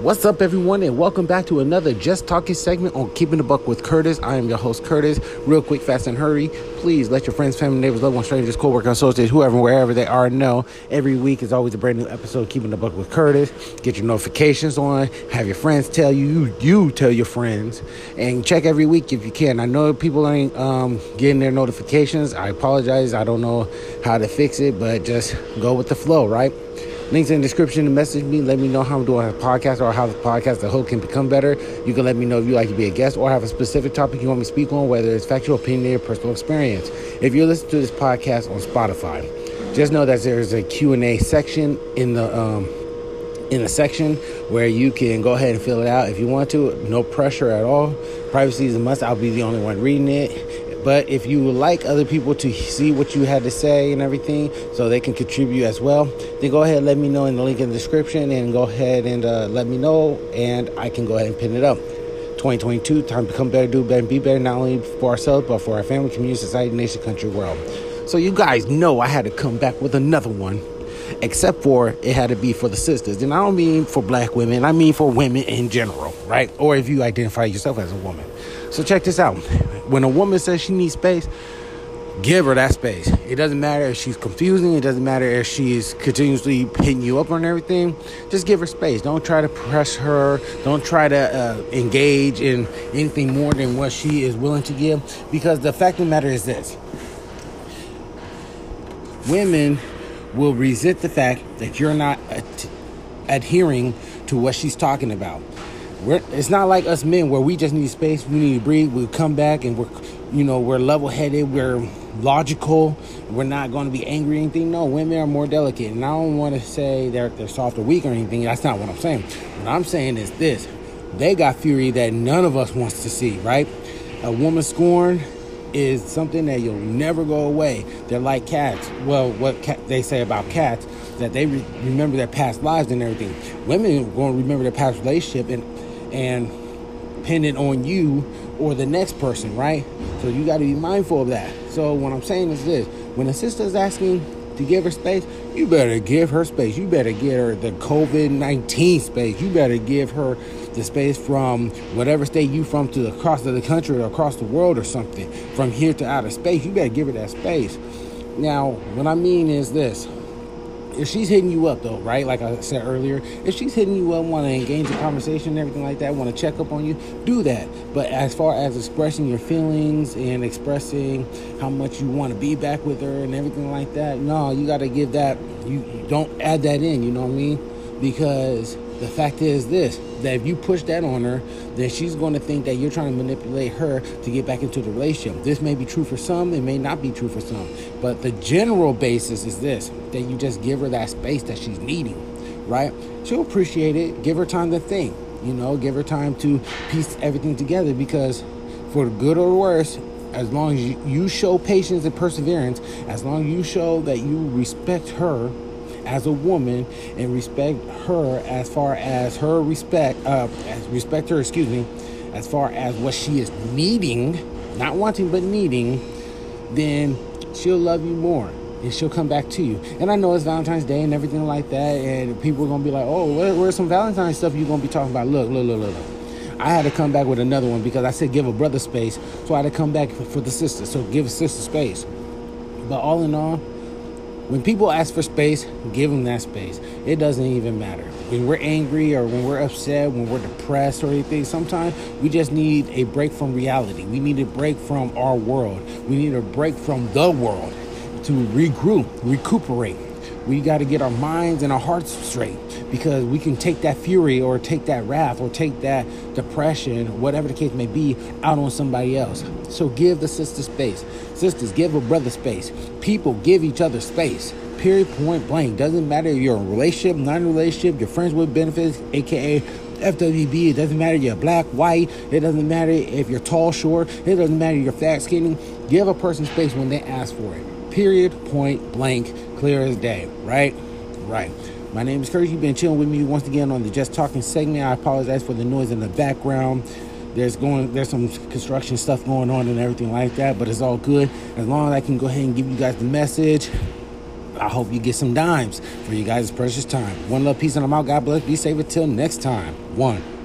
What's up, everyone, and welcome back to another Just Talking segment on Keeping the Buck with Curtis. I am your host, Curtis. Real quick, fast, and hurry. Please let your friends, family, neighbors, loved ones, strangers, co-workers, associates, whoever, wherever they are, know every week is always a brand new episode. Keeping the Buck with Curtis. Get your notifications on. Have your friends tell you. You, you tell your friends, and check every week if you can. I know people ain't um, getting their notifications. I apologize. I don't know how to fix it, but just go with the flow, right? Links in the description message me. Let me know how I'm doing a podcast or how the podcast, the hook can become better. You can let me know if you like to be a guest or have a specific topic you want me to speak on, whether it's factual opinion or personal experience. If you listen to this podcast on Spotify, just know that there's a Q&A section in the um, in the section where you can go ahead and fill it out if you want to. No pressure at all. Privacy is a must. I'll be the only one reading it. But if you would like other people to see what you had to say and everything so they can contribute as well, then go ahead let me know in the link in the description and go ahead and uh, let me know and I can go ahead and pin it up. 2022, time to become better, do better, and be better, not only for ourselves, but for our family, community, society, nation, country, world. So you guys know I had to come back with another one except for it had to be for the sisters. And I don't mean for black women, I mean for women in general, right? Or if you identify yourself as a woman. So check this out. When a woman says she needs space, give her that space. It doesn't matter if she's confusing, it doesn't matter if she's continuously hitting you up on everything. Just give her space. Don't try to press her. Don't try to uh, engage in anything more than what she is willing to give. Because the fact of the matter is this women will resent the fact that you're not ad- adhering to what she's talking about. We're, it's not like us men where we just need space, we need to breathe, we come back and we're, you know, we're level headed, we're logical, we're not going to be angry or anything. No, women are more delicate. And I don't want to say they're, they're soft or weak or anything. That's not what I'm saying. What I'm saying is this they got fury that none of us wants to see, right? A woman scorned is something that you'll never go away. They're like cats. Well, what cat, they say about cats that they re- remember their past lives and everything. Women are going to remember their past relationship and and dependent on you or the next person, right? So you got to be mindful of that. So what I'm saying is this: when a sister's asking to give her space, you better give her space. You better give her the COVID 19 space. You better give her the space from whatever state you from to across the country or across the world or something. From here to outer space, you better give her that space. Now, what I mean is this. If she's hitting you up though, right? Like I said earlier, if she's hitting you up, want to engage in conversation and everything like that, want to check up on you, do that. But as far as expressing your feelings and expressing how much you want to be back with her and everything like that, no, you got to give that. You, you don't add that in. You know what I mean? Because the fact is this that if you push that on her, then she's going to think that you're trying to manipulate her to get back into the relationship. This may be true for some, it may not be true for some. But the general basis is this that you just give her that space that she's needing, right? She'll appreciate it. Give her time to think, you know, give her time to piece everything together because for good or worse, as long as you show patience and perseverance, as long as you show that you respect her as a woman and respect her as far as her respect, uh, as respect her, excuse me, as far as what she is needing, not wanting but needing, then she'll love you more and she'll come back to you. And I know it's Valentine's Day and everything like that, and people are gonna be like, "Oh, where, where's some Valentine's stuff You're gonna be talking about?" Look, look, look, look. look. I had to come back with another one because I said give a brother space, so I had to come back for the sister. So give a sister space. But all in all, when people ask for space, give them that space. It doesn't even matter. When we're angry or when we're upset, when we're depressed or anything, sometimes we just need a break from reality. We need a break from our world. We need a break from the world to regroup, recuperate. We got to get our minds and our hearts straight because we can take that fury or take that wrath or take that depression, whatever the case may be, out on somebody else. So give the sister space. Sisters, give a brother space. People give each other space. Period, point blank. Doesn't matter if you're in a relationship, non relationship, you're friends with benefits, aka FWB. It doesn't matter if you're black, white. It doesn't matter if you're tall, short. It doesn't matter if you're fat, skinny. Give a person space when they ask for it. Period, point blank, clear as day. Right? Right. My name is Curtis. You've been chilling with me once again on the Just Talking segment. I apologize for the noise in the background. There's going there's some construction stuff going on and everything like that, but it's all good as long as I can go ahead and give you guys the message. I hope you get some dimes for you guys' precious time. One love, peace, and I'm out. God bless. Be safe until next time. One.